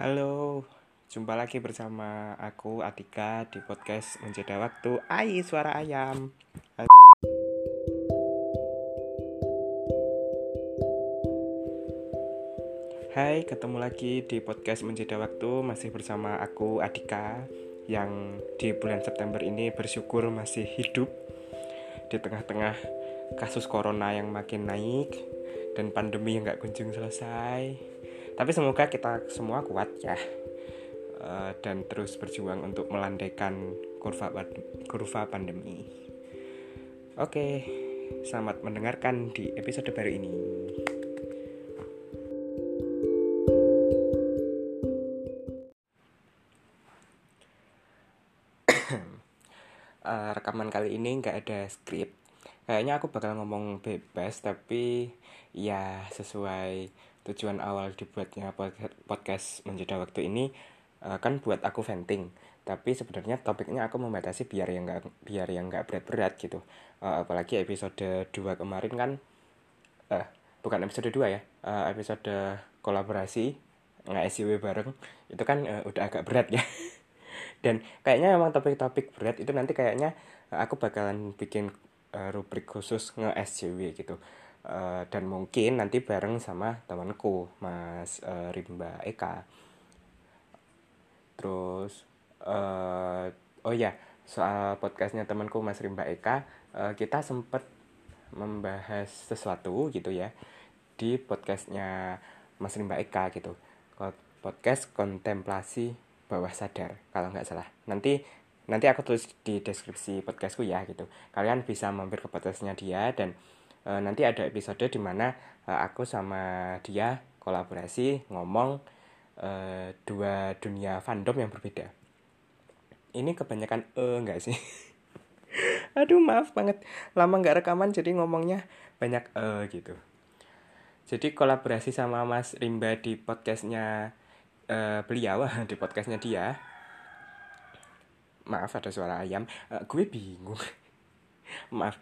Halo, jumpa lagi bersama aku Atika di podcast Menjeda Waktu. Ai Suara Ayam. Hai, ketemu lagi di podcast Menjeda Waktu. Masih bersama aku Adika Yang di bulan September ini bersyukur masih hidup Di tengah-tengah kasus corona yang makin naik Dan pandemi yang gak kunjung selesai Tapi semoga kita semua kuat ya. Uh, Dan terus berjuang untuk melandaikan kurva, kurva pandemi. Oke, selamat mendengarkan di episode baru ini. Uh, rekaman kali ini nggak ada skrip. Kayaknya aku bakal ngomong bebas tapi ya sesuai tujuan awal dibuatnya podcast menjadi waktu ini uh, kan buat aku venting. Tapi sebenarnya topiknya aku membatasi biar yang nggak biar yang nggak berat-berat gitu. Uh, apalagi episode 2 kemarin kan uh, bukan episode 2 ya uh, episode kolaborasi nggak SCW bareng itu kan uh, udah agak berat ya. Dan kayaknya emang topik-topik berat itu nanti kayaknya eh, aku bakalan bikin uh, rubrik khusus nge SJW gitu uh, dan mungkin nanti bareng sama temanku Mas uh, Rimba Eka. Terus uh, oh ya soal podcastnya temanku Mas Rimba Eka uh, kita sempet membahas sesuatu gitu ya di podcastnya Mas Rimba Eka gitu. Podcast kontemplasi bawah sadar kalau nggak salah. Nanti nanti aku tulis di deskripsi podcastku ya gitu. Kalian bisa mampir ke podcastnya dia dan e, nanti ada episode di mana e, aku sama dia kolaborasi ngomong e, dua dunia fandom yang berbeda. Ini kebanyakan e enggak sih? Aduh maaf banget. Lama nggak rekaman jadi ngomongnya banyak e gitu. Jadi kolaborasi sama Mas Rimba di podcastnya uh, beliau di podcastnya dia. Maaf ada suara ayam. Uh, gue bingung. Maaf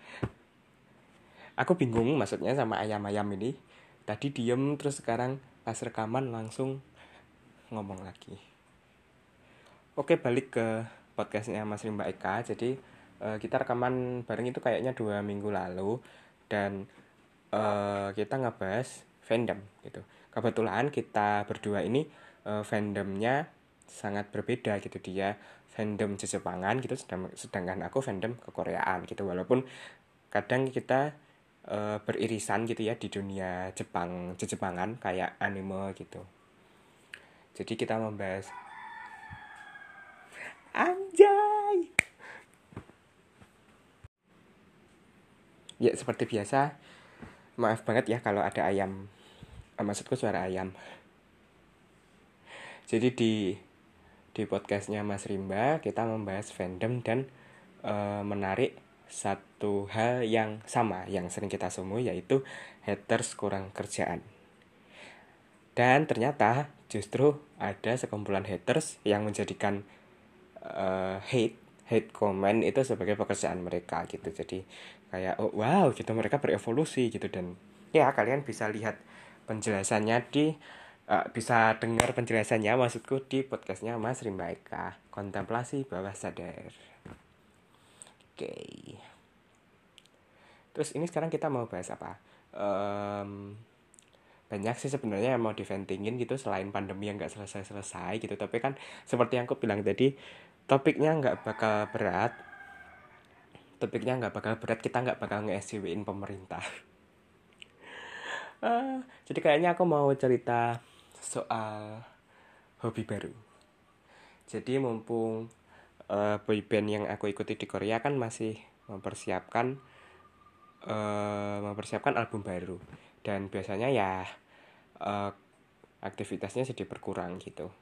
aku bingung maksudnya sama ayam-ayam ini. Tadi diem terus sekarang pas rekaman langsung ngomong lagi. Oke balik ke podcastnya Mas Rimba Eka. Jadi uh, kita rekaman bareng itu kayaknya dua minggu lalu dan uh, kita ngebahas fandom gitu. Kebetulan kita berdua ini uh, fandomnya sangat berbeda gitu. Dia fandom Jepangan gitu sedangkan aku fandom kekoreaan gitu. Walaupun kadang kita uh, beririsan gitu ya di dunia Jepang Jepangan kayak anime gitu. Jadi kita membahas anjay! Ya seperti biasa maaf banget ya kalau ada ayam. Maksudku suara ayam. Jadi di di podcastnya Mas Rimba kita membahas fandom dan e, menarik satu hal yang sama yang sering kita semui yaitu haters kurang kerjaan. Dan ternyata justru ada sekumpulan haters yang menjadikan uh, hate hate comment itu sebagai pekerjaan mereka gitu. Jadi kayak oh wow gitu mereka berevolusi gitu dan ya kalian bisa lihat penjelasannya di uh, bisa dengar penjelasannya maksudku di podcastnya Mas Rimba Eka kontemplasi bawah sadar oke okay. Terus ini sekarang kita mau bahas apa? Um, banyak sih sebenarnya yang mau diventingin gitu selain pandemi yang nggak selesai selesai gitu. Tapi kan seperti yang aku bilang tadi topiknya nggak bakal berat. Topiknya nggak bakal berat kita nggak bakal nge pemerintah. Uh, jadi kayaknya aku mau cerita soal hobi baru. Jadi mumpung uh, boyband yang aku ikuti di Korea kan masih mempersiapkan uh, mempersiapkan album baru. Dan biasanya ya uh, aktivitasnya sedikit berkurang gitu.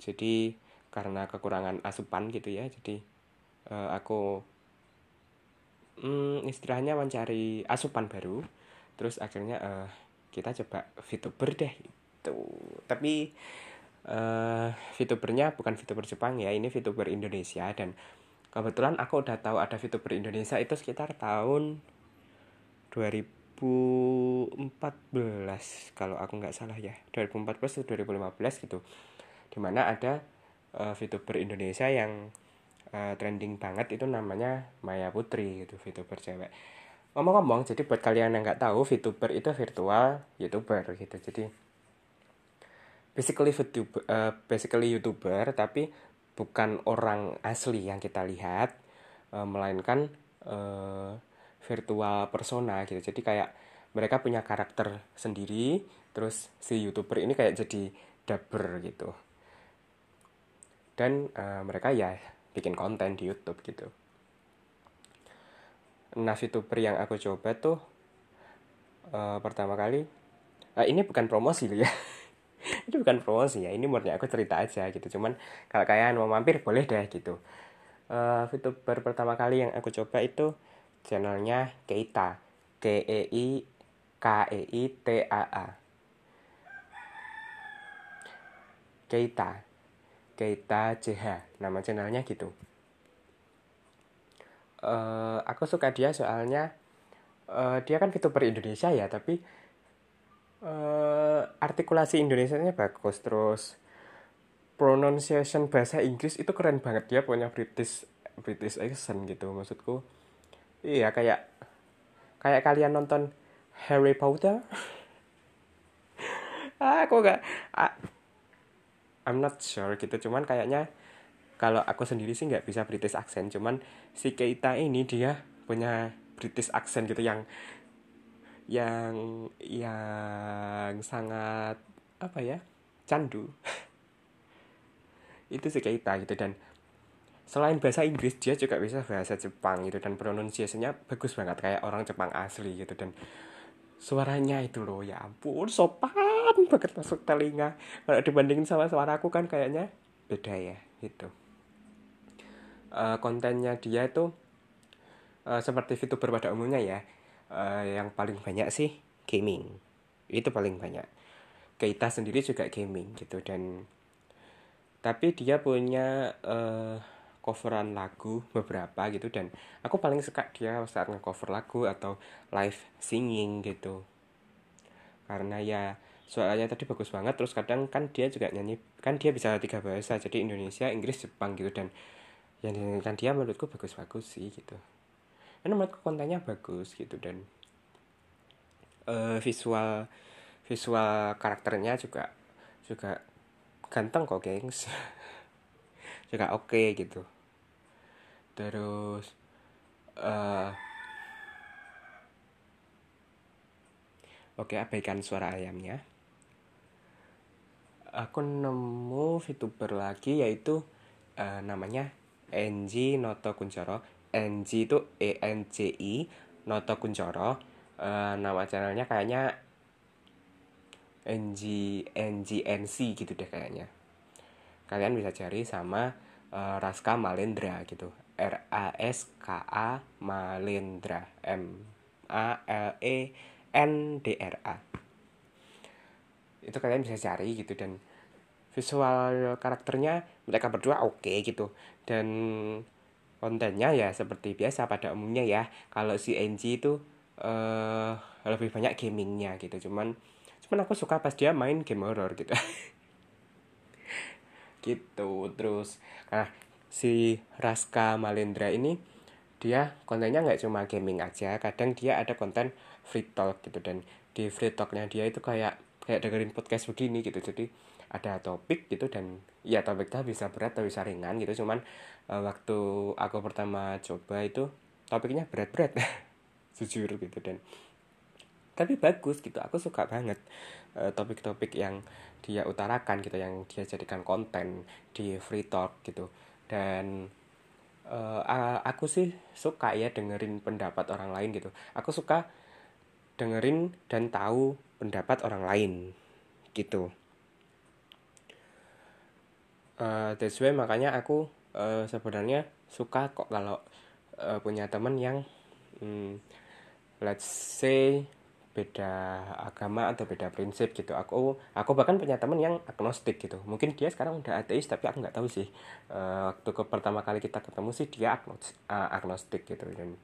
Jadi karena kekurangan asupan gitu ya, jadi uh, aku hmm, istilahnya mencari asupan baru, terus akhirnya uh, kita coba VTuber deh itu tapi uh, VTubernya bukan VTuber Jepang ya ini VTuber Indonesia. Dan kebetulan aku udah tahu ada VTuber Indonesia itu sekitar tahun 2018 kalau aku nggak salah ya. 2014 atau 2015 gitu. Di mana ada uh, VTuber Indonesia yang uh, trending banget itu namanya Maya Putri gitu VTuber cewek. Ngomong-ngomong jadi buat kalian yang nggak tahu VTuber itu virtual YouTuber gitu. Jadi basically VTuber uh, basically YouTuber tapi bukan orang asli yang kita lihat uh, melainkan uh, virtual persona gitu. Jadi kayak mereka punya karakter sendiri terus si youtuber ini kayak jadi dubber gitu. Dan uh, mereka ya bikin konten di YouTube gitu. Nah VTuber yang aku coba tuh uh, pertama kali uh, ini bukan promosi ya ini bukan promosi ya ini murni aku cerita aja gitu. Cuman kalau kalian mau mampir boleh deh gitu. Uh, VTuber pertama kali yang aku coba itu channelnya Keita. K E I K E I T A A. Keita. Keita CH nama channelnya gitu. Uh, aku suka dia soalnya uh, dia kan VTuber Indonesia ya tapi uh, artikulasi Indonesia-nya bagus terus pronunciation bahasa Inggris itu keren banget. Dia punya British British accent gitu maksudku. Iya kayak kayak kalian nonton Harry Potter. Ah, aku gak ah, I'm not sure gitu. Cuman kayaknya kalau aku sendiri sih nggak bisa British accent. Cuman si Keita ini dia punya British accent gitu yang yang yang sangat apa ya candu. Itu si Keita gitu dan selain bahasa Inggris dia juga bisa bahasa Jepang gitu dan pronunciasinya bagus banget kayak orang Jepang asli gitu dan suaranya itu loh ya ampun sopan banget masuk telinga. Kalau dibandingin sama suara aku kan kayaknya beda ya gitu. Uh, kontennya dia itu uh, seperti VTuber pada umumnya ya uh, yang paling banyak sih gaming. Itu paling banyak. Keita sendiri juga gaming gitu dan tapi dia punya uh, coveran lagu beberapa gitu dan aku paling suka dia saat ngecover lagu atau live singing gitu. Karena ya suaranya tadi bagus banget terus kadang kan dia juga nyanyi kan dia bisa tiga bahasa jadi Indonesia Inggris Jepang gitu dan yang dinyanyikan dia menurutku bagus-bagus sih gitu karena menurutku kontennya bagus gitu dan uh, visual visual karakternya juga juga ganteng kok gengs. Juga oke okay, gitu. Terus uh, oke okay, abaikan suara ayamnya. Aku nemu VTuber lagi yaitu uh, namanya NG Noto Kuncoro NG itu E N C I Noto Kuncoro uh, nama channelnya kayaknya NG NGNC gitu deh kayaknya. Kalian bisa cari sama uh, Raska Malendra gitu. R A S K A Malendra. M A L E N D R A. Itu kalian bisa cari gitu dan visual karakternya mereka berdua oke okay, gitu. Dan kontennya ya seperti biasa pada umumnya ya. Kalau si NG itu uh, lebih banyak gamingnya gitu. Cuman cuman aku suka pas dia main game horror gitu. Gitu terus. Nah si Raska Malendra ini dia kontennya nggak cuma gaming aja. Kadang dia ada konten free talk gitu. Dan di free talknya dia itu kayak kayak dengerin podcast begini gitu. Jadi ada topik gitu dan ya topiknya bisa berat atau bisa ringan gitu. Cuman uh, waktu aku pertama coba itu topiknya berat-berat jujur gitu dan tapi bagus gitu. Aku suka banget uh, topik-topik yang dia utarakan gitu yang dia jadikan konten di free talk gitu. Dan uh, aku sih suka ya dengerin pendapat orang lain gitu. Aku suka dengerin dan tahu pendapat orang lain gitu uh, that's why makanya aku uh, sebenarnya suka kok kalau uh, punya temen yang um, let's say beda agama atau beda prinsip gitu. Aku aku bahkan punya temen yang agnostik gitu. Mungkin dia sekarang udah ateis tapi aku nggak tahu sih. Uh, waktu ke pertama kali kita ketemu sih dia agnostik, agnostik gitu. Dan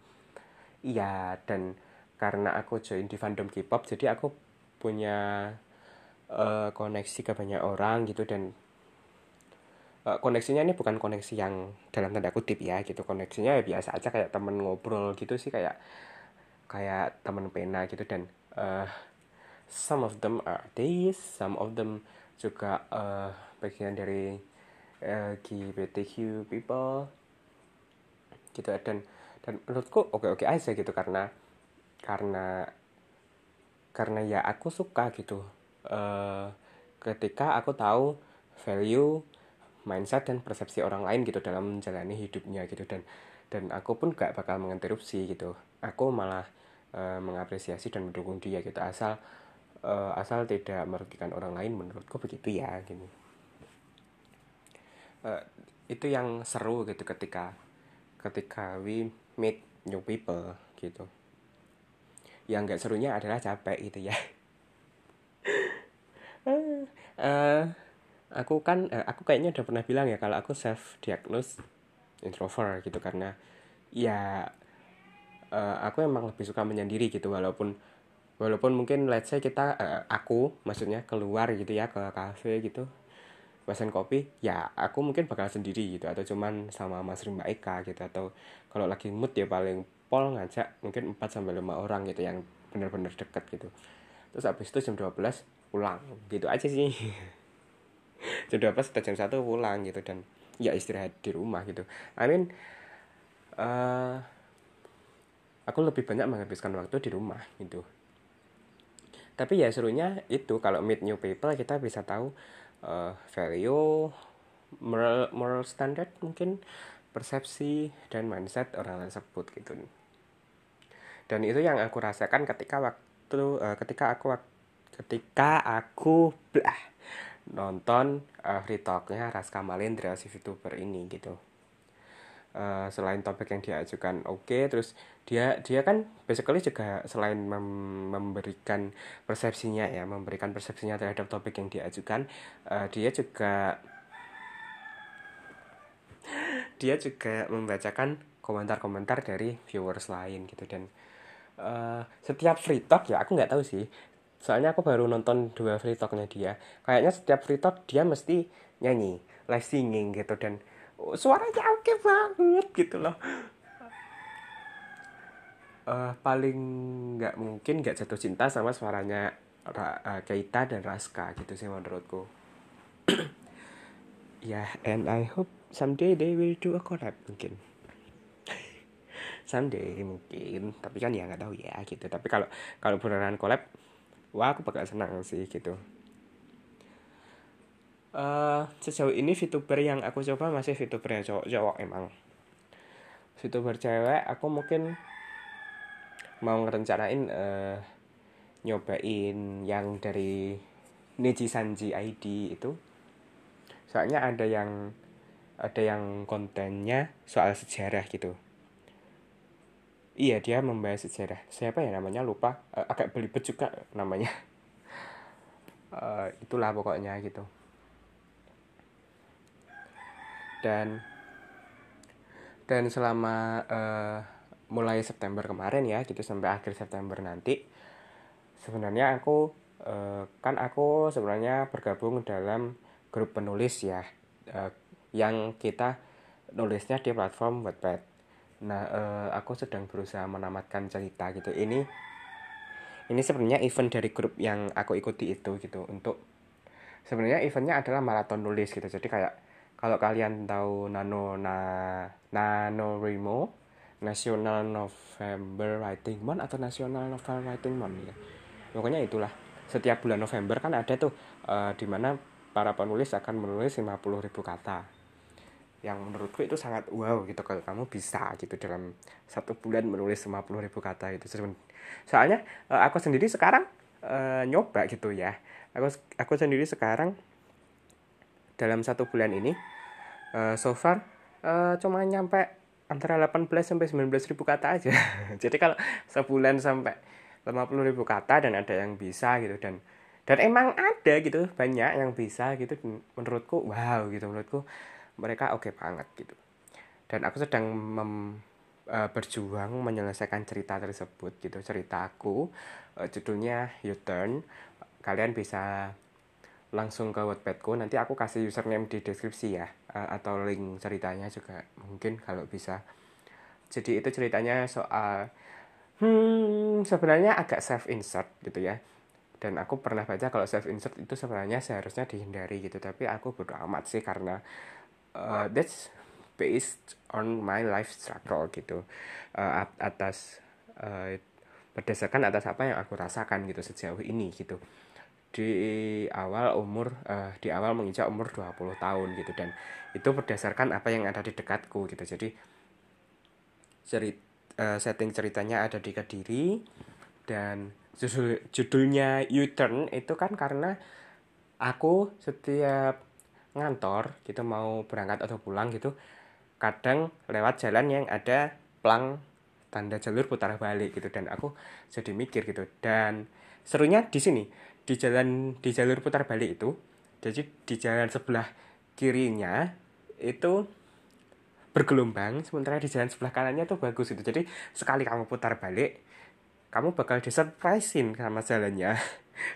iya dan karena aku join di fandom K-pop jadi aku punya uh, koneksi ke banyak orang gitu. Dan koneksinya ini bukan koneksi yang dalam tanda kutip ya gitu. Koneksinya ya biasa aja kayak temen ngobrol gitu sih kayak kayak temen pena gitu. Dan uh, some of them are atheist some of them juga uh, bagian dari LGBTQ people gitu. Dan dan menurutku oke oke aja gitu karena karena karena ya aku suka gitu. Uh, ketika aku tahu value mindset dan persepsi orang lain gitu dalam menjalani hidupnya gitu. Dan dan aku pun gak bakal menginterupsi gitu. Aku malah uh, mengapresiasi dan mendukung dia gitu. Asal uh, asal tidak merugikan orang lain menurutku begitu ya gitu uh, itu yang seru gitu ketika ketika we meet new people gitu. Yang gak serunya adalah capek gitu ya. Uh, aku kan uh, aku kayaknya udah pernah bilang ya kalau aku self diagnose introvert gitu karena ya uh, aku emang lebih suka menyendiri gitu walaupun walaupun mungkin let's say kita uh, aku maksudnya keluar gitu ya ke cafe gitu pesan kopi ya aku mungkin bakal sendiri gitu atau cuman sama Mas Rimba Eka gitu atau kalau lagi mood ya paling pol ngajak mungkin 4 sampai 5 orang gitu yang bener-bener deket gitu. Terus habis itu jam 12 pulang gitu aja sih jam 12 atau jam 1 pulang gitu dan ya istirahat di rumah gitu. I mean uh, aku lebih banyak menghabiskan waktu di rumah gitu. Tapi ya serunya itu kalau meet new people kita bisa tahu uh, value moral moral standard mungkin persepsi dan mindset orang tersebut gitu. Dan itu yang aku rasakan ketika waktu uh, ketika aku ketika aku blah nonton uh, free talknya Raska Malindra si VTuber ini gitu. Uh, selain topik yang diajukan oke okay, terus dia dia kan basically juga selain mem memberikan persepsinya ya memberikan persepsinya terhadap topik yang diajukan uh, dia juga dia juga membacakan komentar-komentar dari viewers lain gitu. Dan uh, setiap free talk ya aku nggak tahu sih soalnya aku baru nonton dua free talknya dia. Kayaknya setiap free talk dia mesti nyanyi live singing gitu. Dan oh, suaranya oke okay banget gitu loh. Uh, paling nggak mungkin nggak jatuh cinta sama suaranya Ra, uh, Keita dan Raska gitu sih menurutku. Ya yeah, and I hope someday they will do a collab mungkin. Someday mungkin. Tapi kan ya nggak tahu ya gitu. Tapi kalau kalau beneran collab wah aku bakal senang sih gitu. Uh, sejauh ini VTuber yang aku coba masih VTuber yang cowok-cowok emang. VTuber cewek aku mungkin mau ngerencanain uh, nyobain yang dari Neji Sanji ID itu. Soalnya ada yang ada yang kontennya soal sejarah gitu iya dia membahas sejarah. Siapa ya namanya? Lupa. Uh, agak belibet juga namanya. Uh, itulah pokoknya gitu. Dan dan selama uh, mulai September kemarin ya gitu sampai akhir September nanti sebenarnya aku uh, kan aku sebenarnya bergabung dalam grup penulis ya. Uh, yang kita nulisnya di platform Wattpad Nah, uh, aku sedang berusaha menamatkan cerita gitu. Ini ini sebenarnya event dari grup yang aku ikuti itu gitu untuk sebenarnya eventnya adalah maraton nulis gitu. Jadi kayak kalau kalian tahu Nano na Nano Remo National November Writing Month atau National Novel Writing Month ya. Pokoknya itulah. Setiap bulan November kan ada tuh uh, di mana para penulis akan menulis 50.000 kata yang menurutku itu sangat wow gitu kalau kamu bisa gitu dalam satu bulan menulis 50 ribu kata itu soalnya uh, aku sendiri sekarang uh, nyoba gitu ya. Aku aku sendiri sekarang dalam satu bulan ini uh, so far uh, cuma nyampe antara 18 sampai 19 ribu kata aja. Jadi kalau sebulan sampai 50 ribu kata dan ada yang bisa gitu dan dan emang ada gitu banyak yang bisa gitu menurutku wow gitu menurutku mereka oke okay banget gitu. Dan aku sedang mem uh, berjuang menyelesaikan cerita tersebut gitu cerita aku uh, judulnya U-turn kalian bisa langsung ke Wattpadku. Nanti aku kasih username di deskripsi ya. Uh, atau link ceritanya juga mungkin kalau bisa. Jadi itu ceritanya soal hmm sebenarnya agak self insert gitu ya. Dan aku pernah baca kalau self insert itu sebenarnya seharusnya dihindari gitu. Tapi aku bodo amat sih karena uh, that's based on my life struggle gitu. Uh, atas uh, berdasarkan atas apa yang aku rasakan gitu sejauh ini gitu. Di awal umur uh, di awal menginjak umur 20 tahun gitu dan itu berdasarkan apa yang ada di dekatku gitu. Jadi cerit uh, setting ceritanya ada di Kediri dan judul judulnya U-turn itu kan karena aku setiap ngantor gitu mau berangkat atau pulang gitu kadang lewat jalan yang ada plang tanda jalur putar balik gitu dan aku jadi mikir gitu dan serunya di sini di jalan di jalur putar balik itu jadi di jalan sebelah kirinya itu bergelombang sementara di jalan sebelah kanannya tuh bagus itu jadi sekali kamu putar balik kamu bakal disurprisein sama jalannya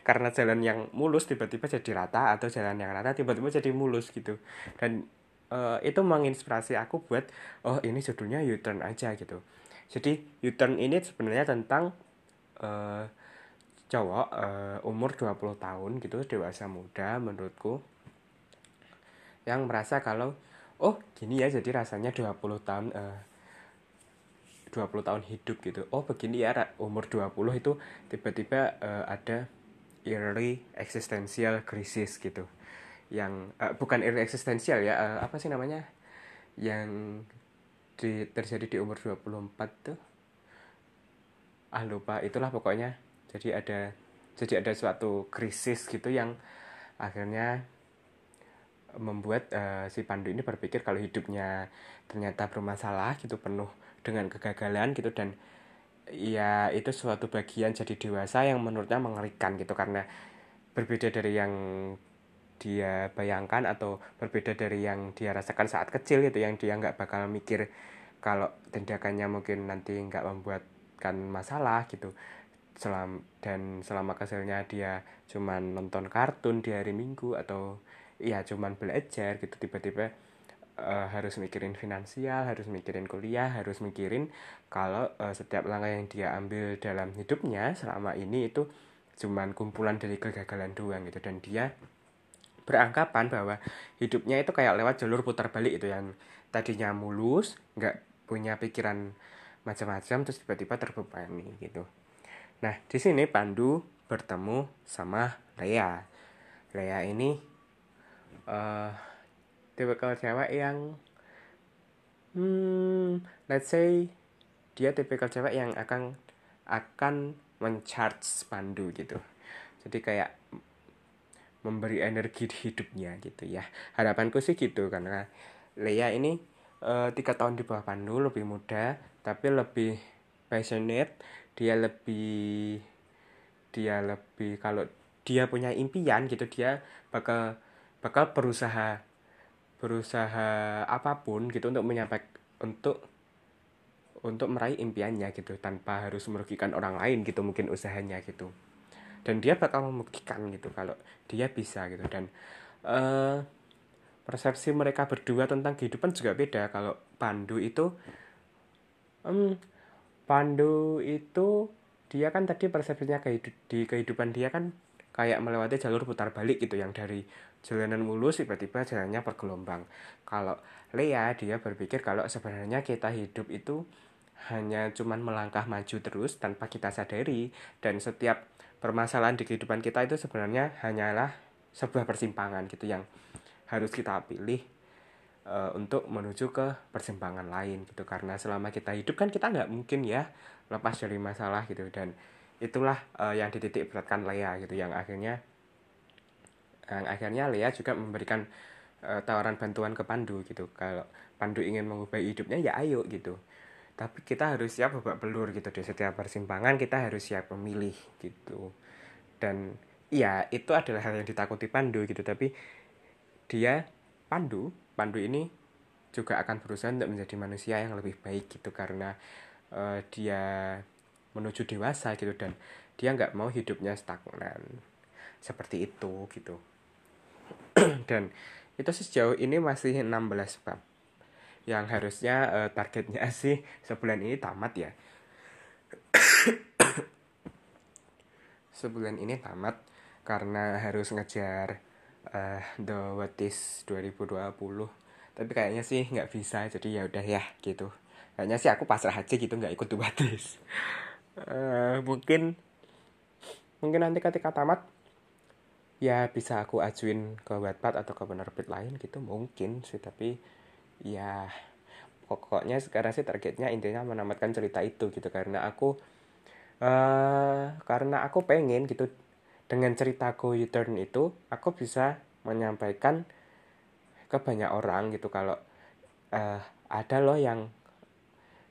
karena jalan yang mulus tiba-tiba jadi rata atau jalan yang rata tiba-tiba jadi mulus gitu. Dan uh, itu menginspirasi aku buat oh ini judulnya U-turn aja gitu. Jadi U-turn ini sebenarnya tentang uh, cowok uh, umur 20 tahun gitu dewasa muda menurutku yang merasa kalau oh gini ya jadi rasanya 20 tahun uh, 20 tahun hidup gitu. Oh begini ya umur 20 itu tiba-tiba uh, ada early existential crisis gitu. Yang uh, bukan early existential ya uh, apa sih namanya? Yang di, terjadi di umur 24 tuh. Ah lupa itulah pokoknya. Jadi ada jadi ada suatu krisis gitu yang akhirnya membuat uh, si Pandu ini berpikir kalau hidupnya ternyata bermasalah gitu penuh dengan kegagalan gitu dan ya itu suatu bagian jadi dewasa yang menurutnya mengerikan gitu karena berbeda dari yang dia bayangkan atau berbeda dari yang dia rasakan saat kecil gitu yang dia nggak bakal mikir kalau tindakannya mungkin nanti nggak membuatkan masalah gitu. Selam dan selama keselnya dia cuman nonton kartun di hari minggu atau ya cuman belajar gitu tiba-tiba uh, harus mikirin finansial harus mikirin kuliah harus mikirin kalau uh, setiap langkah yang dia ambil dalam hidupnya selama ini itu cuman kumpulan dari kegagalan doang gitu dan dia beranggapan bahwa hidupnya itu kayak lewat jalur putar balik itu yang tadinya mulus nggak punya pikiran macam-macam terus tiba-tiba terbebani gitu Nah, di sini Pandu bertemu sama Lea. Lea ini uh, tipikal cewek yang hmm, let's say dia tipikal cewek yang akan akan mencharge Pandu gitu. Jadi kayak memberi energi di hidupnya gitu ya. Harapanku sih gitu karena Lea ini uh, tiga tahun di bawah Pandu lebih muda tapi lebih passionate dia lebih dia lebih kalau dia punya impian gitu dia bakal bakal berusaha berusaha apa pun gitu untuk menyampaikan untuk untuk meraih impiannya gitu tanpa harus merugikan orang lain gitu mungkin usahanya gitu. Dan dia bakal membuktikan gitu kalau dia bisa gitu. Dan uh, persepsi mereka berdua tentang kehidupan juga beda. Kalau Pandu itu um, Pandu itu dia kan tadi persepsinya kehidup, di kehidupan dia kan kayak melewati jalur putar balik gitu yang dari jalanan mulus tiba-tiba jalannya bergelombang. Kalau Lea dia berpikir kalau sebenarnya kita hidup itu hanya cuman melangkah maju terus tanpa kita sadari dan setiap permasalahan di kehidupan kita itu sebenarnya hanyalah sebuah persimpangan gitu yang harus kita pilih uh, untuk menuju ke persimpangan lain gitu karena selama kita hidup kan kita nggak mungkin ya lepas dari masalah gitu dan itulah uh, yang dititik beratkan Lea gitu yang akhirnya yang akhirnya Lea juga memberikan uh, tawaran bantuan ke Pandu gitu. Kalau Pandu ingin mengubah hidupnya ya ayo gitu. Tapi kita harus siap babak belur gitu. Di setiap persimpangan kita harus siap memilih gitu. Dan ya itu adalah hal yang ditakuti Pandu gitu. Tapi dia Pandu Pandu ini juga akan berusaha untuk menjadi manusia yang lebih baik gitu. Karena uh, dia menuju dewasa gitu dan dia nggak mau hidupnya stagnan. Seperti itu gitu. Dan itu sejauh ini masih 16 bab yang harusnya uh, targetnya sih sebulan ini tamat ya. Sebulan ini tamat karena harus ngejar uh, The What Is 2020 tapi kayaknya sih nggak bisa jadi ya udah ya gitu. Kayaknya sih aku pasrah aja gitu nggak ikut The What Is uh, mungkin mungkin nanti ketika tamat ya bisa aku ajuin ke Wattpad atau ke penerbit lain gitu mungkin sih tapi ya pokoknya sekarang sih targetnya intinya menamatkan cerita itu gitu karena aku uh, karena aku pengen gitu dengan ceritaku U-turn itu aku bisa menyampaikan ke banyak orang gitu kalau uh, ada loh yang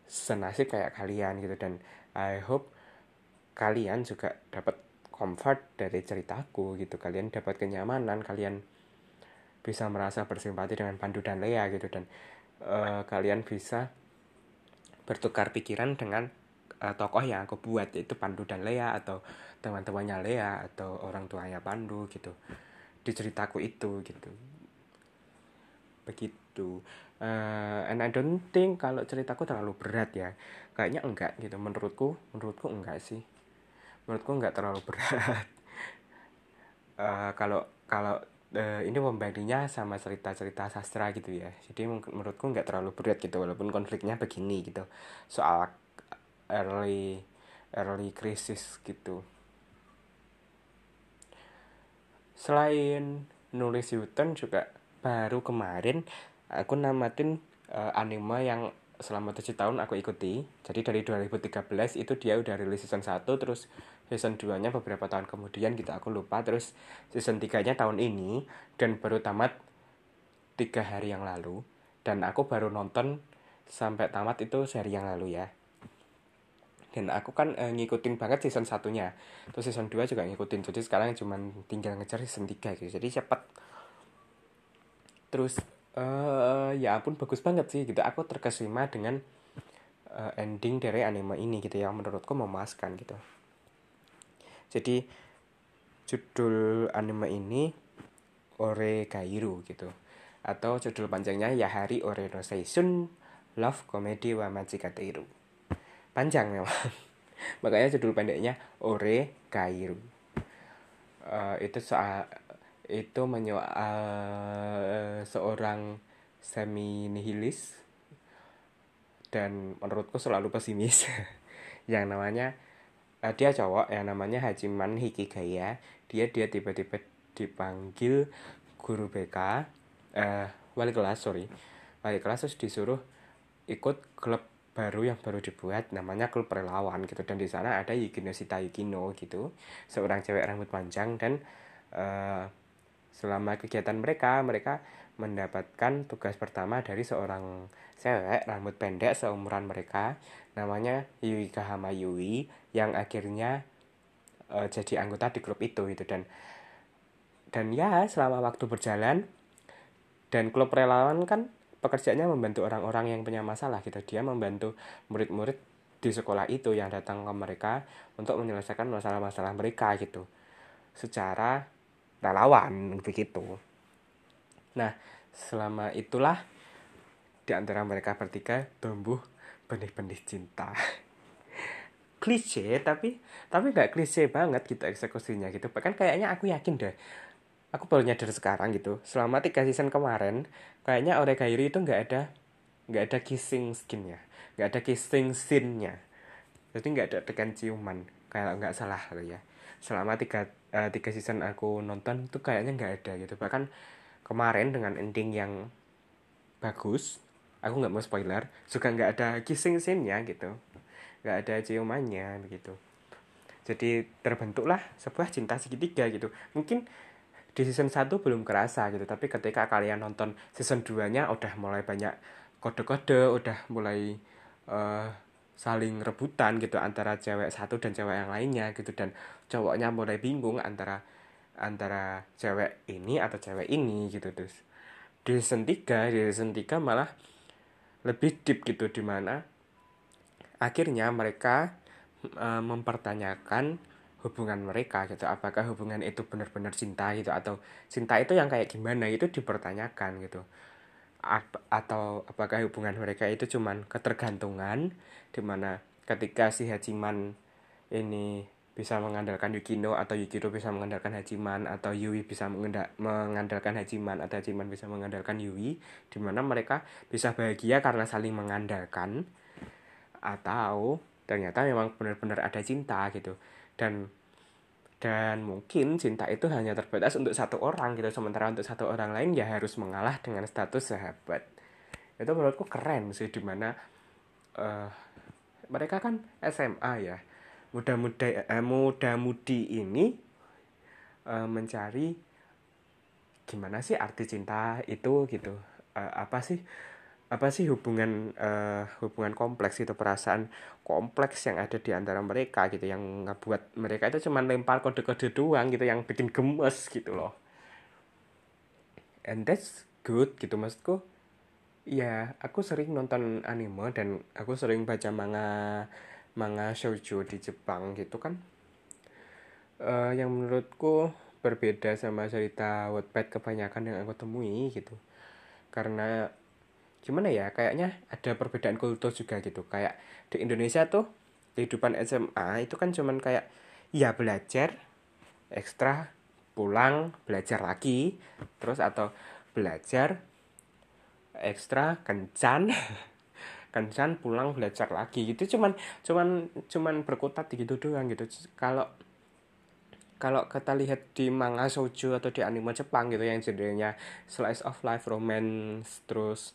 senasib kayak kalian gitu dan I hope kalian juga dapat comfort dari ceritaku gitu. Kalian dapat kenyamanan kalian bisa merasa bersimpati dengan Pandu dan Lea gitu. Dan uh, kalian bisa bertukar pikiran dengan uh, tokoh yang aku buat yaitu Pandu dan Lea atau teman-temannya Lea atau orang tuanya Pandu gitu. Di ceritaku itu gitu. Begitu uh, and I don't think kalau ceritaku terlalu berat ya. Kayaknya enggak gitu. Menurutku menurutku enggak sih. Menurutku nggak terlalu berat. Uh, kalau kalau uh, ini pembandingnya sama cerita-cerita sastra gitu ya. Jadi menurutku nggak terlalu berat gitu. Walaupun konfliknya begini gitu. Soal early early crisis gitu. Selain nulis Yuton juga baru kemarin aku namatin uh, anime yang selama 7 tahun aku ikuti. Jadi dari 2013 itu dia udah rilis season 1 terus season 2 nya beberapa tahun kemudian gitu aku lupa. Terus season 3 nya tahun ini dan baru tamat tiga hari yang lalu. Dan aku baru nonton sampai tamat itu sehari yang lalu ya. Dan aku kan e, ngikutin banget season satunya. Terus season 2 juga ngikutin. Jadi sekarang cuma tinggal ngejar season 3 gitu. Jadi cepat terus uh, ya ampun bagus banget sih gitu. Aku terkesima dengan uh, ending dari anime ini gitu yang menurutku memuaskan gitu. Jadi judul anime ini Ore Kairu gitu. Atau judul panjangnya Yahari Ore no Seishun Love Comedy wa Machikateiru panjang memang. Makanya judul pendeknya Ore Kairu uh, itu soal itu menyoal uh, seorang semi nihilis dan menurutku selalu pesimis. Yang namanya uh, dia cowok yang namanya Hajiman Hikigaya. Dia dia tiba-tiba dipanggil guru BK uh, eh, wali kelas sorry. Wali kelas terus disuruh ikut klub baru yang baru dibuat namanya klub relawan gitu. Dan di sana ada Yukino Sita Yukino gitu seorang cewek rambut panjang dan uh, Selama kegiatan mereka, mereka mendapatkan tugas pertama dari seorang cewek rambut pendek seumuran mereka namanya Yui Kahama Yui yang akhirnya uh, jadi anggota di klub itu gitu. Dan dan ya selama waktu berjalan dan klub relawan kan pekerjaannya membantu orang-orang yang punya masalah gitu. Dia membantu murid-murid di sekolah itu yang datang ke mereka untuk menyelesaikan masalah-masalah mereka gitu. Secara relawan begitu. Nah, selama itulah di antara mereka bertiga tumbuh benih-benih cinta. klise tapi tapi nggak klise banget gitu eksekusinya gitu. Bahkan kayaknya aku yakin deh. Aku baru nyadar sekarang gitu. Selama tiga season kemarin, kayaknya Oregairi itu nggak ada nggak ada kissing skinnya, nggak ada kissing scene-nya. Jadi nggak ada tekan ciuman, kayak nggak salah ya. Selama tiga uh, tiga season aku nonton tuh kayaknya nggak ada gitu. Bahkan kemarin dengan ending yang bagus aku nggak mau spoiler juga nggak ada kissing scene-nya gitu. Nggak ada ciumannya begitu jadi terbentuklah sebuah cinta segitiga gitu. Mungkin di season 1 belum kerasa gitu tapi ketika kalian nonton season 2 nya udah mulai banyak kode-kode udah mulai uh, saling rebutan gitu antara cewek satu dan cewek yang lainnya gitu. Dan cowoknya mulai bingung antara antara cewek ini atau cewek ini gitu terus di season 3 di season 3 malah lebih deep gitu di mana akhirnya mereka uh, mempertanyakan hubungan mereka gitu apakah hubungan itu benar-benar cinta gitu atau cinta itu yang kayak gimana itu dipertanyakan gitu. Ap atau apakah hubungan mereka itu cuman ketergantungan di mana ketika si Hajiman ini bisa mengandalkan Yukino atau Yukino bisa mengandalkan Hajiman atau Yui bisa mengandalkan Hajiman atau Hajiman bisa mengandalkan Yui di mana mereka bisa bahagia karena saling mengandalkan atau ternyata memang benar-benar ada cinta gitu. Dan dan mungkin cinta itu hanya terbatas untuk satu orang gitu sementara untuk satu orang lain ya harus mengalah dengan status sahabat. Itu menurutku keren sih di mana uh, mereka kan SMA ya muda-muda eh, muda-mudi ini eh, mencari gimana sih arti cinta itu gitu. Eh, apa sih apa sih hubungan uh, hubungan kompleks itu perasaan kompleks yang ada di antara mereka gitu yang ngebuat mereka itu cuma lempar kode-kode doang gitu yang bikin gemes gitu loh. And that's good gitu maksudku. Ya aku sering nonton anime dan aku sering baca manga manga shoujo di Jepang gitu kan. Uh, yang menurutku berbeda sama cerita Wattpad kebanyakan yang aku temui gitu. Karena gimana ya kayaknya ada perbedaan kultur juga gitu. Kayak di Indonesia tuh kehidupan SMA itu kan cuman kayak ya belajar ekstra pulang belajar lagi terus atau belajar ekstra kencan kencan pulang belajar lagi gitu. Cuman cuman cuman berkutat gitu doang gitu. Kalau kalau kita lihat di manga shoujo atau di anime Jepang gitu yang jadinya slice of life romance terus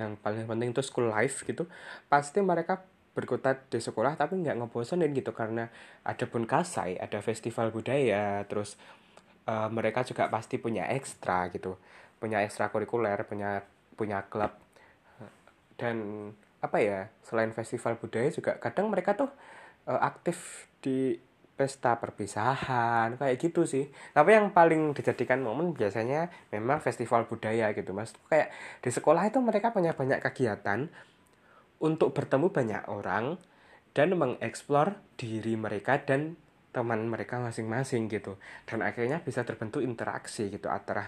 yang paling penting itu school life gitu pasti mereka berkutat di sekolah tapi nggak ngebosenin gitu. Karena ada pun kasai ada festival budaya terus uh, mereka juga pasti punya ekstra gitu. Punya ekstra kurikuler punya punya klub. Dan apa ya selain festival budaya juga kadang mereka tuh uh, aktif di pesta perpisahan kayak gitu sih. Tapi yang paling dijadikan momen biasanya memang festival budaya gitu mas. Kayak di sekolah itu mereka punya banyak kegiatan untuk bertemu banyak orang dan mengeksplor diri mereka dan teman mereka masing-masing gitu. Dan akhirnya bisa terbentuk interaksi gitu antara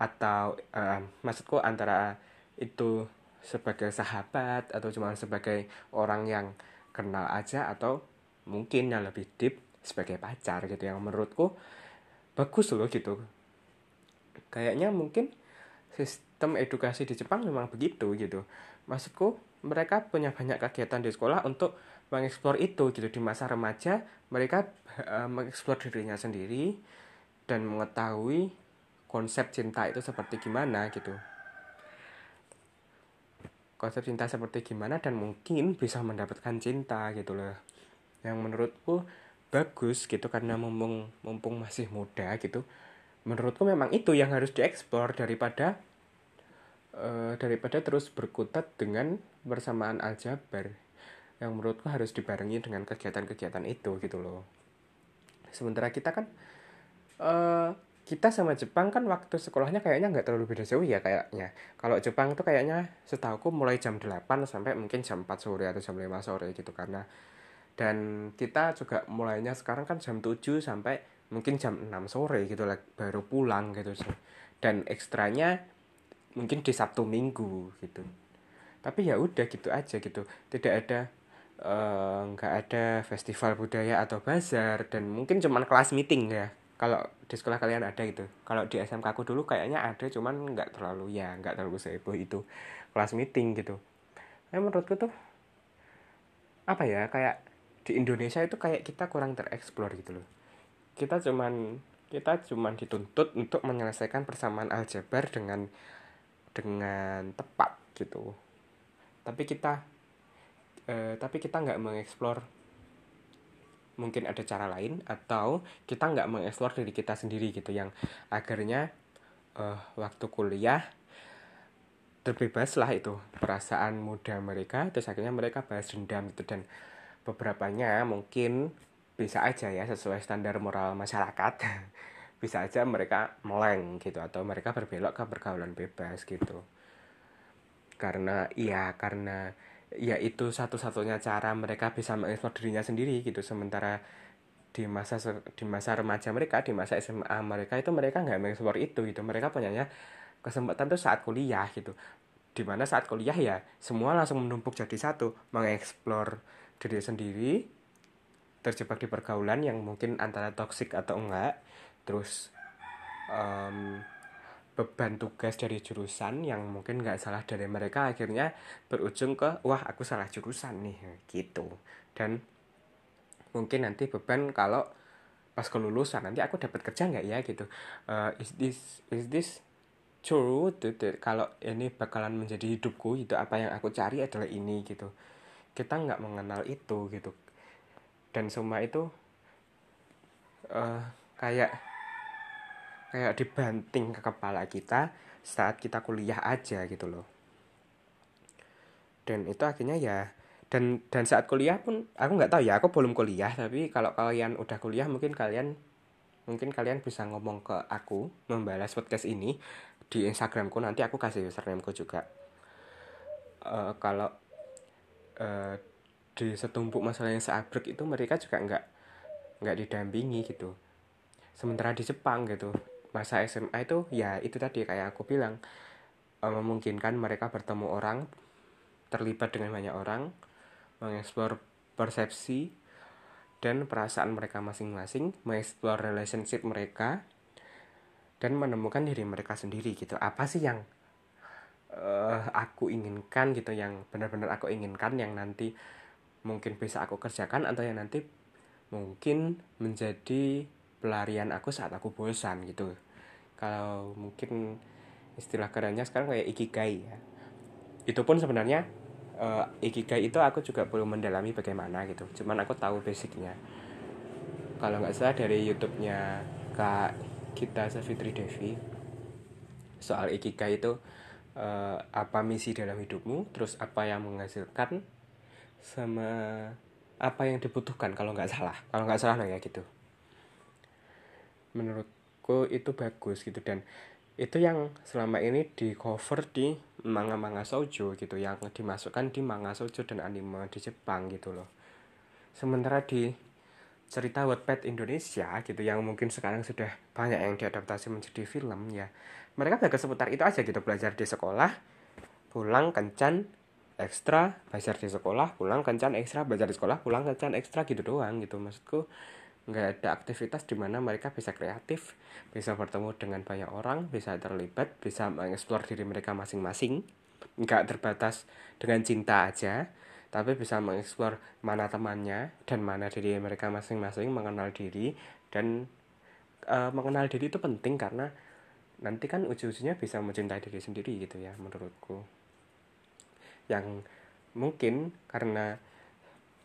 atau uh, maksudku antara itu sebagai sahabat atau cuma sebagai orang yang kenal aja atau mungkin yang lebih deep sebagai pacar gitu yang menurutku bagus loh gitu. Kayaknya mungkin sistem edukasi di Jepang memang begitu gitu. Maksudku mereka punya banyak kegiatan di sekolah untuk mengeksplor itu gitu. Di masa remaja mereka uh, mengeksplor dirinya sendiri dan mengetahui konsep cinta itu seperti gimana gitu konsep cinta seperti gimana dan mungkin bisa mendapatkan cinta gitu loh. Yang menurutku bagus gitu karena mumpung mumpung masih muda gitu. Menurutku memang itu yang harus dieksplor daripada uh, daripada terus berkutat dengan bersamaan aljabar. Yang menurutku harus dibarengi dengan kegiatan-kegiatan itu gitu loh. Sementara kita kan uh, kita sama Jepang kan waktu sekolahnya kayaknya nggak terlalu beda jauh ya kayaknya. Kalau Jepang tuh kayaknya setahuku mulai jam 8 sampai mungkin jam 4 sore atau jam 5 sore gitu karena dan kita juga mulainya sekarang kan jam 7 sampai mungkin jam 6 sore gitu lah baru pulang gitu sih. Dan ekstranya mungkin di Sabtu Minggu gitu. Tapi ya udah gitu aja gitu. Tidak ada eh, nggak uh, ada festival budaya atau bazar dan mungkin cuman kelas meeting ya kalau di sekolah kalian ada gitu. Kalau di SMK aku dulu kayaknya ada cuman nggak terlalu ya nggak terlalu seheboh itu kelas meeting gitu. Nah, menurutku tuh apa ya kayak di Indonesia itu kayak kita kurang tereksplor gitu loh. Kita cuman kita cuman dituntut untuk menyelesaikan persamaan aljabar dengan dengan tepat gitu. Tapi kita eh, tapi kita nggak mengeksplor mungkin ada cara lain atau kita nggak mengeksplor diri kita sendiri gitu yang akhirnya uh, waktu kuliah terbebas lah itu perasaan muda mereka terus akhirnya mereka bahas dendam gitu. Dan beberapanya mungkin bisa aja ya sesuai standar moral masyarakat bisa aja mereka meleng gitu atau mereka berbelok ke pergaulan bebas gitu. Karena iya karena ya itu satu-satunya cara mereka bisa mengeksplor dirinya sendiri gitu. Sementara di masa di masa remaja mereka di masa SMA mereka itu mereka nggak mengeksplor itu gitu. Mereka punyanya kesempatan tuh saat kuliah gitu. Di mana saat kuliah ya semua langsung menumpuk jadi satu mengeksplor diri sendiri terjebak di pergaulan yang mungkin antara toksik atau enggak terus um, beban tugas dari jurusan yang mungkin nggak salah dari mereka akhirnya berujung ke wah aku salah jurusan nih gitu. Dan mungkin nanti beban kalau pas kelulusan nanti aku dapat kerja nggak ya? gitu. Uh, is this is this true? Gitu kalau ini bakalan menjadi hidupku itu apa yang aku cari adalah ini gitu. Kita nggak mengenal itu gitu. Dan semua itu uh, kayak kayak dibanting ke kepala kita saat kita kuliah aja gitu loh. Dan itu akhirnya ya dan dan saat kuliah pun aku nggak tahu ya aku belum kuliah tapi kalau kalian udah kuliah mungkin kalian mungkin kalian bisa ngomong ke aku membalas podcast ini di Instagramku nanti aku kasih usernameku juga. Uh, kalau uh, di setumpuk masalah yang seabrek itu mereka juga nggak nggak didampingi gitu. Sementara di Jepang gitu masa SMA itu ya itu tadi kayak aku bilang uh, memungkinkan mereka bertemu orang terlibat dengan banyak orang mengeksplor persepsi dan perasaan mereka masing-masing mengeksplor relationship mereka dan menemukan diri mereka sendiri gitu. Apa sih yang uh, aku inginkan gitu yang benar-benar aku inginkan yang nanti mungkin bisa aku kerjakan atau yang nanti mungkin menjadi pelarian aku saat aku bosan gitu. Kalau mungkin istilah kerennya sekarang kayak ikigai ya. Itu pun sebenarnya uh, ikigai itu aku juga belum mendalami bagaimana gitu. Cuman aku tahu basicnya. Kalau nggak salah dari YouTube-nya kak kita Savitri Devi soal ikigai itu uh, apa misi dalam hidupmu terus apa yang menghasilkan sama apa yang dibutuhkan kalau nggak salah. Kalau nggak salah lah ya gitu menurutku itu bagus gitu. Dan itu yang selama ini di cover di manga-manga shoujo gitu yang dimasukkan di manga shoujo dan anime di Jepang gitu loh. Sementara di cerita Wattpad Indonesia gitu yang mungkin sekarang sudah banyak yang diadaptasi menjadi film ya mereka belajar seputar itu aja gitu. Belajar di sekolah pulang kencan ekstra. Belajar di sekolah pulang kencan ekstra. Belajar di sekolah pulang kencan ekstra gitu doang gitu maksudku nggak ada aktivitas di mana mereka bisa kreatif, bisa bertemu dengan banyak orang, bisa terlibat, bisa mengeksplor diri mereka masing-masing, nggak terbatas dengan cinta aja, tapi bisa mengeksplor mana temannya dan mana diri mereka masing-masing, mengenal diri dan uh, mengenal diri itu penting karena nanti kan ujung-ujungnya bisa mencintai diri sendiri gitu ya menurutku. Yang mungkin karena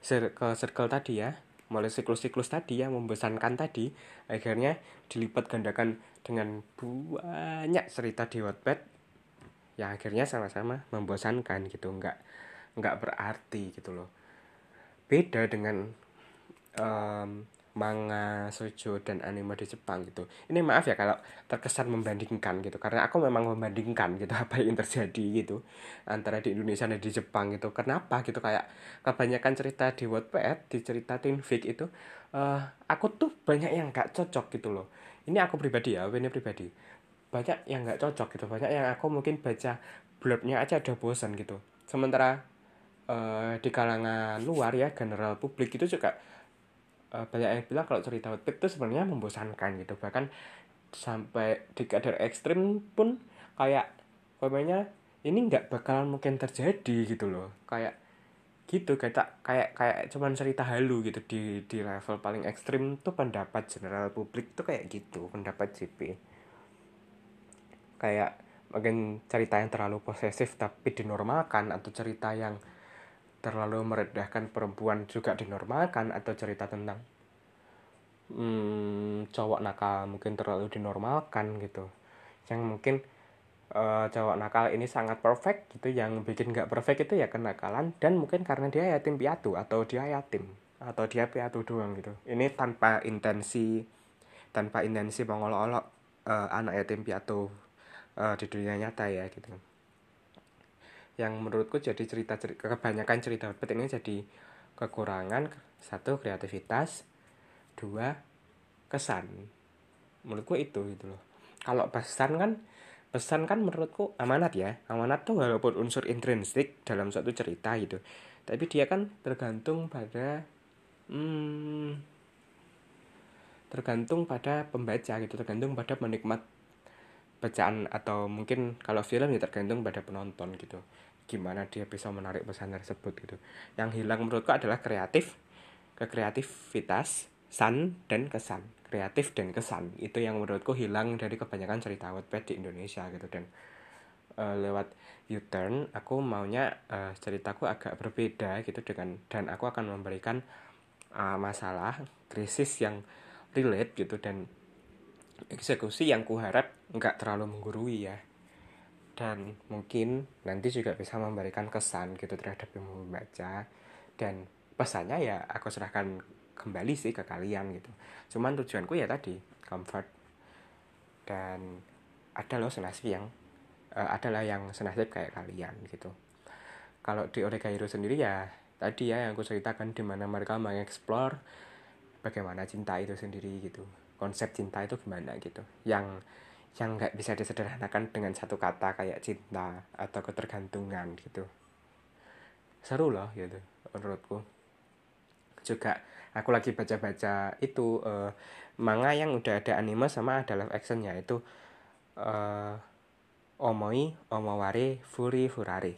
circle circle tadi ya mulai siklus-siklus tadi yang membosankan tadi akhirnya dilipat gandakan dengan banyak cerita di Wattpad yang akhirnya sama-sama membosankan gitu nggak nggak berarti gitu loh. Beda dengan um, manga, shoujo dan anime di Jepang gitu. Ini maaf ya kalau terkesan membandingkan gitu karena aku memang membandingkan gitu apa yang terjadi gitu antara di Indonesia dan di Jepang gitu. Kenapa gitu kayak kebanyakan cerita di Wattpad, di cerita Teen Fake itu uh, aku tuh banyak yang gak cocok gitu loh. Ini aku pribadi ya, ini pribadi. Banyak yang gak cocok gitu, banyak yang aku mungkin baca blognya aja udah bosan gitu. Sementara uh, di kalangan luar ya general publik itu juga uh, banyak yang bilang kalau cerita Wattpad itu sebenarnya membosankan gitu. Bahkan sampai di kadar ekstrim pun kayak komennya ini nggak bakalan mungkin terjadi gitu loh. Kayak gitu kayak kayak kayak cuman cerita halu gitu. Di di level paling ekstrim tuh pendapat general publik tuh kayak gitu pendapat CP kayak mungkin cerita yang terlalu posesif tapi dinormalkan atau cerita yang terlalu meredahkan perempuan juga dinormalkan atau cerita tentang hmm, cowok nakal mungkin terlalu dinormalkan gitu. Yang mungkin uh, cowok nakal ini sangat perfect gitu yang bikin nggak perfect itu ya kenakalan dan mungkin karena dia yatim piatu atau dia yatim atau dia piatu doang gitu. Ini tanpa intensi tanpa intensi mengolok-olok uh, anak yatim piatu uh, di dunia nyata ya gitu yang menurutku jadi cerita, cerita kebanyakan cerita Wattpad ini jadi kekurangan satu kreativitas dua kesan. Menurutku itu gitu loh. Kalau pesan kan pesan kan menurutku amanat ya. Amanat tuh walaupun unsur intrinsik dalam suatu cerita gitu. Tapi dia kan tergantung pada hmm, tergantung pada pembaca gitu. Tergantung pada penikmat bacaan atau mungkin kalau film ya tergantung pada penonton gitu gimana dia bisa menarik pesan tersebut gitu. Yang hilang menurutku adalah kreatif kekreativitas san dan kesan. Kreatif dan kesan itu yang menurutku hilang dari kebanyakan cerita Wattpad di Indonesia gitu. Dan uh, lewat U-turn aku maunya uh, ceritaku agak berbeda gitu dengan dan aku akan memberikan uh, masalah krisis yang relate gitu. Dan eksekusi yang kuharap nggak terlalu menggurui ya dan mungkin nanti juga bisa memberikan kesan gitu terhadap yang membaca dan pesannya ya aku serahkan kembali sih ke kalian gitu. Cuman tujuanku ya tadi comfort. Dan ada loh senasib yang uh, adalah yang senasib kayak kalian gitu. Kalau di Orega Hero sendiri ya tadi ya yang aku ceritakan di mana mereka mengeksplor bagaimana cinta itu sendiri gitu. Konsep cinta itu gimana gitu. Yang yang nggak bisa disederhanakan dengan satu kata kayak cinta atau ketergantungan gitu. Seru loh gitu menurutku. Juga aku lagi baca-baca itu uh, manga yang udah ada anime sama ada live actionnya itu uh, Omoi Omoware Furi Furare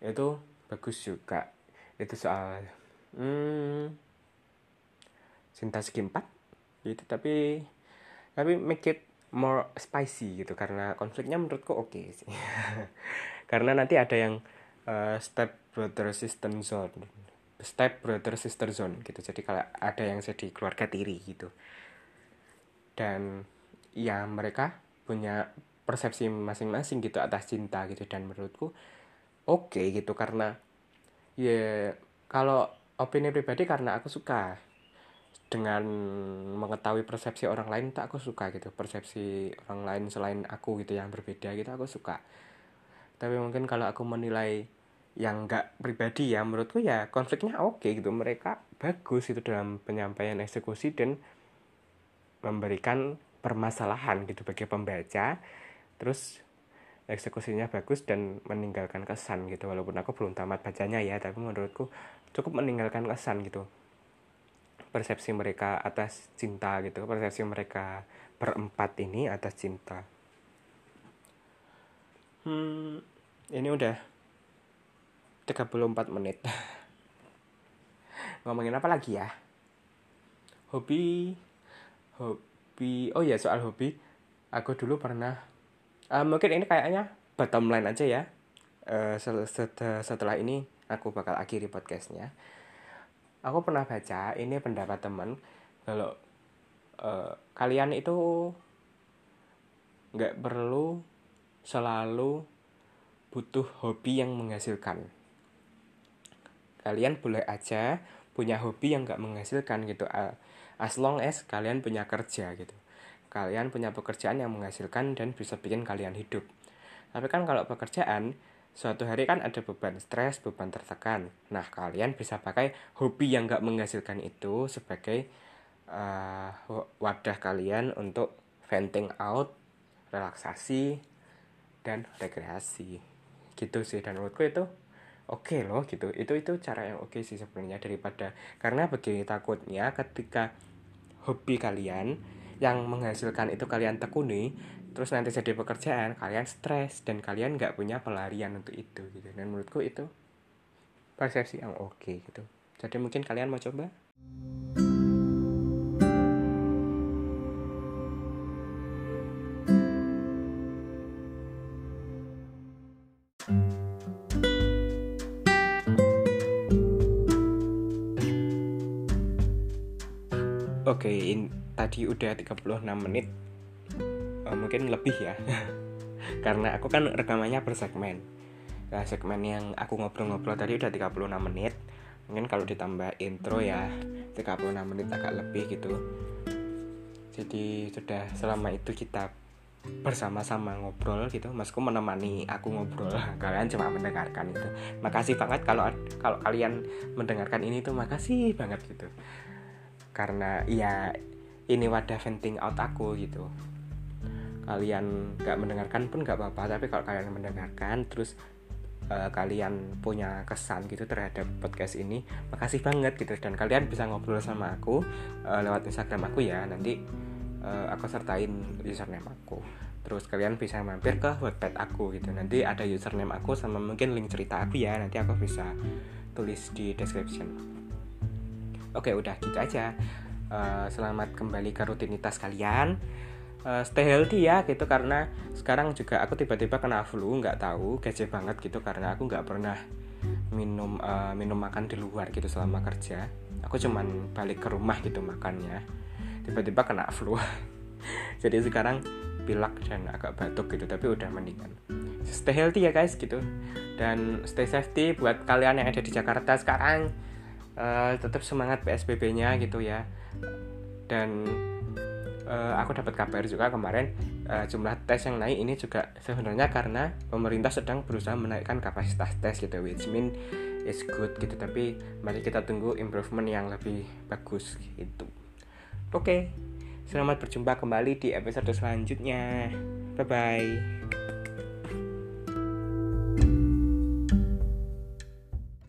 itu bagus juga. Itu soal hmm, cinta segi empat gitu tapi tapi make it more spicy gitu karena konfliknya menurutku oke okay sih. Karena nanti ada yang uh, step brother sister zone step brother sister zone gitu. Jadi kalau ada yang jadi keluarga tiri gitu. Dan ya mereka punya persepsi masing-masing gitu atas cinta gitu. Dan menurutku oke okay, gitu karena ya kalau opini pribadi karena aku suka dengan mengetahui persepsi orang lain tak aku suka gitu. Persepsi orang lain selain aku gitu yang berbeda gitu aku suka. Tapi mungkin kalau aku menilai yang enggak pribadi ya menurutku ya konfliknya oke okay, gitu. Mereka bagus itu dalam penyampaian eksekusi dan memberikan permasalahan gitu bagi pembaca. Terus eksekusinya bagus dan meninggalkan kesan gitu. Walaupun aku belum tamat bacanya ya tapi menurutku cukup meninggalkan kesan gitu persepsi mereka atas cinta gitu persepsi mereka berempat ini atas cinta. Hmm ini udah 34 menit. Ngomongin apa lagi ya? Hobi hobi oh ya soal hobi. Aku dulu pernah uh, mungkin ini kayaknya bottom line aja ya. Uh, setelah ini aku bakal akhiri podcastnya aku pernah baca ini pendapat teman kalau uh, kalian itu nggak perlu selalu butuh hobi yang menghasilkan. Kalian boleh aja punya hobi yang nggak menghasilkan gitu as long as kalian punya kerja gitu. Kalian punya pekerjaan yang menghasilkan dan bisa bikin kalian hidup. Tapi kan kalau pekerjaan Suatu hari kan ada beban stres, beban tertekan. Nah, kalian bisa pakai hobi yang gak menghasilkan itu sebagai uh, wadah kalian untuk venting out, relaksasi, dan rekreasi. Gitu sih, dan menurutku itu oke okay loh gitu. Itu itu cara yang oke okay sih sebenarnya daripada karena begini takutnya ketika hobi kalian yang menghasilkan itu kalian tekuni terus nanti jadi pekerjaan kalian stres dan kalian nggak punya pelarian untuk itu gitu. Dan menurutku itu persepsi yang oke okay, gitu. Jadi mungkin kalian mau coba? Oke, okay, tadi udah 36 menit mungkin lebih ya. Karena aku kan rekamannya per segmen nah, segmen yang aku ngobrol-ngobrol tadi udah 36 menit. Mungkin kalau ditambah intro ya 36 menit agak lebih gitu. Jadi sudah selama itu kita bersama-sama ngobrol gitu. Masku menemani aku ngobrol. Kalian cuma mendengarkan itu. Makasih banget kalau kalau kalian mendengarkan ini tuh makasih banget gitu. Karena ya ini wadah venting out aku gitu kalian gak mendengarkan pun gak apa-apa tapi kalau kalian mendengarkan terus uh, kalian punya kesan gitu terhadap podcast ini makasih banget gitu. Dan kalian bisa ngobrol sama aku uh, lewat Instagram aku ya nanti uh, aku sertain username aku. Terus kalian bisa mampir ke webpad aku gitu. Nanti ada username aku sama mungkin link cerita aku ya nanti aku bisa tulis di description. Oke udah gitu aja. Uh, selamat kembali ke rutinitas kalian uh, stay healthy ya gitu. Karena sekarang juga aku tiba-tiba kena flu nggak tahu kece banget gitu. Karena aku nggak pernah minum uh, minum makan di luar gitu selama kerja. Aku cuman balik ke rumah gitu makannya. Tiba-tiba kena flu. Jadi sekarang pilak dan agak batuk gitu tapi udah mendingan. Stay healthy ya guys gitu. Dan stay safety buat kalian yang ada di Jakarta sekarang. Uh, tetap semangat PSBB-nya gitu ya. Dan uh, aku dapat kabar juga kemarin uh, jumlah tes yang naik ini juga sebenarnya karena pemerintah sedang berusaha menaikkan kapasitas tes gitu which mean is good gitu tapi mari kita tunggu improvement yang lebih bagus gitu Oke, selamat berjumpa kembali di episode selanjutnya. Bye bye.